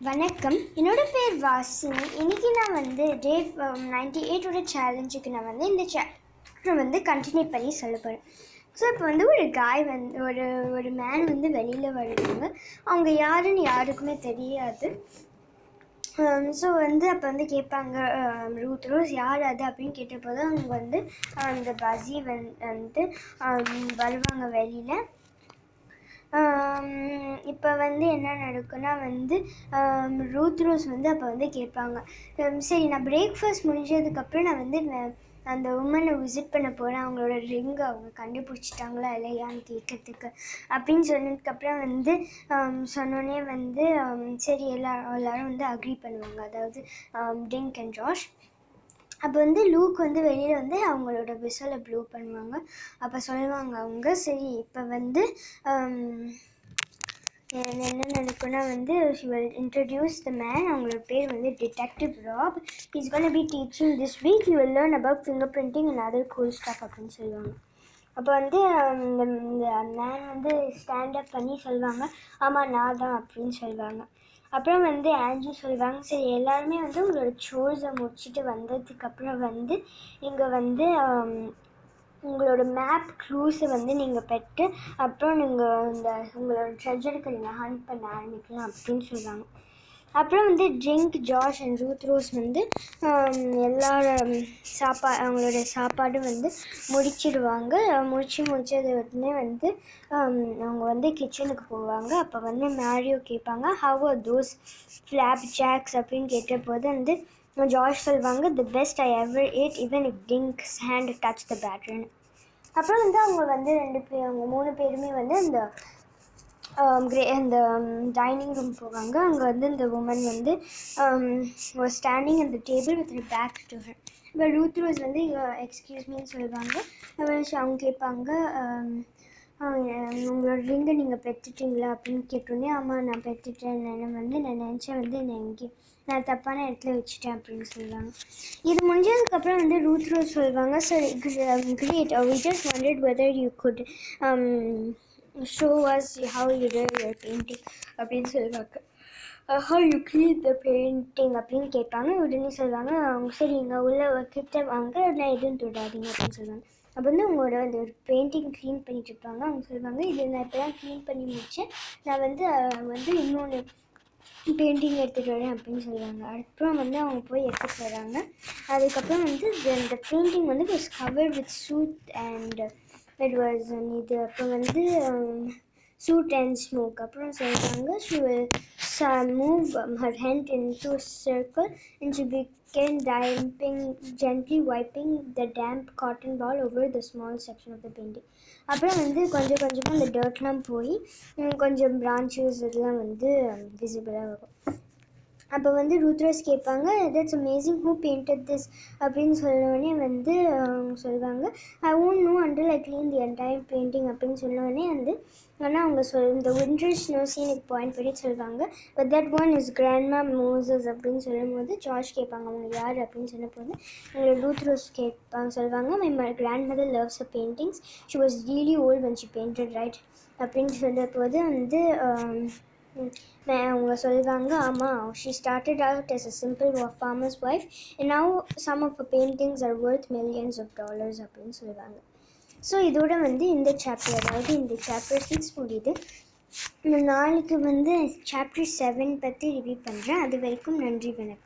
வணக்கம். என்னோட பேர் வாசினி இன்னைக்கு நான் வந்து டே நைன்டி எயிட்டோட சேலஞ்சுக்கு நான் வந்து இந்த சாப்டர் வந்து கண்டினியூ பண்ணி சொல்ல போகிறேன் ஸோ இப்போ வந்து ஒரு காய் வந்து ஒரு ஒரு மேன் வந்து வெளியில் வருவாங்க அவங்க யாருன்னு யாருக்குமே தெரியாது. ஸோ வந்து அப்போ வந்து கேட்பாங்க ரூத் ரோஸ் யார் அது அப்படின்னு கேட்டபோது அவங்க வந்து அந்த பசி வந்து வருவாங்க வெளியில். இப்போ வந்து என்ன நடக்கும்னா வந்து ரூத்ரோஸ் ரூத் ரோஸ் வந்து அப்போ வந்து கேட்பாங்க. சரி நான் பிரேக்ஃபாஸ்ட் முடிஞ்சதுக்கப்புறம் நான் வந்து அந்த உமனை விசிட் பண்ண போகிறேன் அவங்களோட ரிங்கை அவங்க கண்டுபிடிச்சிட்டாங்களா இல்லையான்னு கேட்கறதுக்கு அப்படின்னு சொன்னதுக்கப்புறம் வந்து ஆம், சொன்னோடனே வந்து சரி எல்லா எல்லோரும் வந்து அக்ரி பண்ணுவாங்க. அதாவது டிங்க் அண்ட் ஜாஷ் அப்போ வந்து லூக் வந்து வெளியில் வந்து அவங்களோட விசலை ப்ளூ பண்ணுவாங்க. அப்போ சொல்லுவாங்க அவங்க சரி இப்போ வந்து என்ன என்ன வந்து she will introduce the man அவங்களோட பேர் வந்து detective Rob is gonna be teaching this week you will learn about fingerprinting and other cool stuff அப்படின்னு சொல்லுவாங்க. அப்போ வந்து இந்த இந்த மேன் வந்து ஸ்டாண்ட் அப் பண்ணி சொல்லுவாங்க. ஆமாம் நான் தான் அப்படின்னு சொல்லுவாங்க. அப்புறம் வந்து ஆன்ஜி சொல்லுவாங்க. சரி எல்லாருமே வந்து உங்களோட சோர்ஸை முடிச்சுட்டு வந்ததுக்கப்புறம் வந்து இங்கே வந்து உங்களோட மேப் க்ளூஸை வந்து நீங்கள் பெற்று அப்புறம் நீங்கள் இந்த உங்களோட ட்ரெஜருக்கு நீங்கள் ஹண்ட் பண்ண ஆரம்பிக்கலாம் அப்படின்னு சொல்லுவாங்க. அப்புறம் வந்து drink Josh and Ruth Rose வந்து ஆம், சாப்பா அவங்களோட சாப்பாடு வந்து முடிச்சிடுவாங்க. முடிச்சு முடிச்சது உடனே வந்து அவங்க வந்து கிச்சனுக்கு போவாங்க. அப்போ வந்து மேரியோ கேட்பாங்க how are those flapjacks அப்படின்னு கேட்டபோது வந்து ஜார்ஜ் சொல்லுவாங்க the best I ever ate even if Dink's hand touch the பேட்ரின்னு அப்புறம் வந்து அவங்க வந்து ரெண்டு பேர் அவங்க மூணு பேருமே வந்து அந்த கிரே அந்த டைனிங் ரூம் போவாங்க. அங்கே வந்து இந்த உமன் வந்து ஸ்டாண்டிங் அந்த table with back to her இப்போ ரூத் ரோஸ் வந்து எக்ஸ்கியூஸ் மீன்னு சொல்லுவாங்க. அவங்க கேட்பாங்க உங்களோட ரிங்கை நீங்கள் பெற்றுட்டீங்களா? அப்படின்னு கேட்டோன்னே ஆமாம் நான் பெற்றுட்டேன். நான் வந்து நான் நினச்சேன் வந்து நான் எங்கே நான் தப்பான இடத்துல வச்சுட்டேன் அப்படின்னு சொல்லுவாங்க. இது முடிஞ்சதுக்கப்புறம் வந்து ரூத் ரோஸ் சொல்லுவாங்க சரி great we just wanted whether you could show show us how you did your painting அப்படின்னு சொல்லுவாங்க how uh, you you the painting அப்படின்னு கேட்பாங்க உடனே சொல்லுவாங்க அவங்க சரி இங்கே உள்ள கிட்ட வாங்க நான் எதுவும் தொடாதீங்க அப்படின்னு சொல்லுவாங்க அப்போ வந்து உங்களோட அந்த ஒரு பெயிண்டிங் க்ளீன் பண்ணிட்டு இருப்பாங்க. அவங்க சொல்லுவாங்க இது நான் இப்போ தான் க்ளீன் பண்ணி முடித்தேன் நான் வந்து வந்து இன்னொன்று பெயிண்டிங் எடுத்துகிட்டு வரேன் அப்படின்னு சொல்லுவாங்க அதுக்கப்புறம் வந்து அவங்க போய் எடுத்துகிட்டு வராங்க. அதுக்கப்புறம் வந்து அந்த இந்த பெயிண்டிங் வந்து it's covered with soot and it was இது அப்புறம் வந்து சூட் அண்ட் ஸ்மோக் அப்புறம் சொல்கிறாங்க she will sa- move um, her hand into a circle and she began damping gently wiping the damp cotton ball over the small section of the painting அப்புறம் வந்து கொஞ்சம் கொஞ்சமாக அந்த டர்ட்லாம் போய் உம், கொஞ்சம் பிரான்ச்சஸ் இதெல்லாம் வந்து விசிபிளாக வரும் அப்போ வந்து ரூத்ரோஸ் கேட்பாங்க that's amazing who painted this அப்படின்னு சொன்னோடனே வந்து அவங்க சொல்லுவாங்க I won't know under I clean the entire painting அப்படின்னு சொன்னோடனே வந்து ஆனால் அவங்க சொல் இந்த விண்டர் நோஸ் எனக்கு பாயிண்ட் பண்ணி சொல்லுவாங்க but that one is Grandma Moses அப்படின்னு சொல்லும்போது ஜார்ஜ் கேட்பாங்க அவங்க யார்? அப்படின்னு சொன்னபோது எங்களை ரூத்ரோஸ் கேட்பாங்க சொல்லுவாங்க my grandmother loves a paintings she was really old when she painted right அப்படின்னு சொல்லும்போது வந்து அவங்க சொல்லுவாங்க ஆமாம் she started out as a simple wa- farmer's wife and some of paintings are worth millions of dollars அப்படின்னு சொல்லுவாங்க so இதோட வந்து இந்த சாப்டர் அதாவது இந்த சாப்டர் சிக்ஸ் முடியுது. நான் நாளைக்கு வந்து சாப்டர் செவன் பற்றி ரிவ்யூ பண்ணுறேன் அது வரைக்கும் நன்றி வணக்கம்.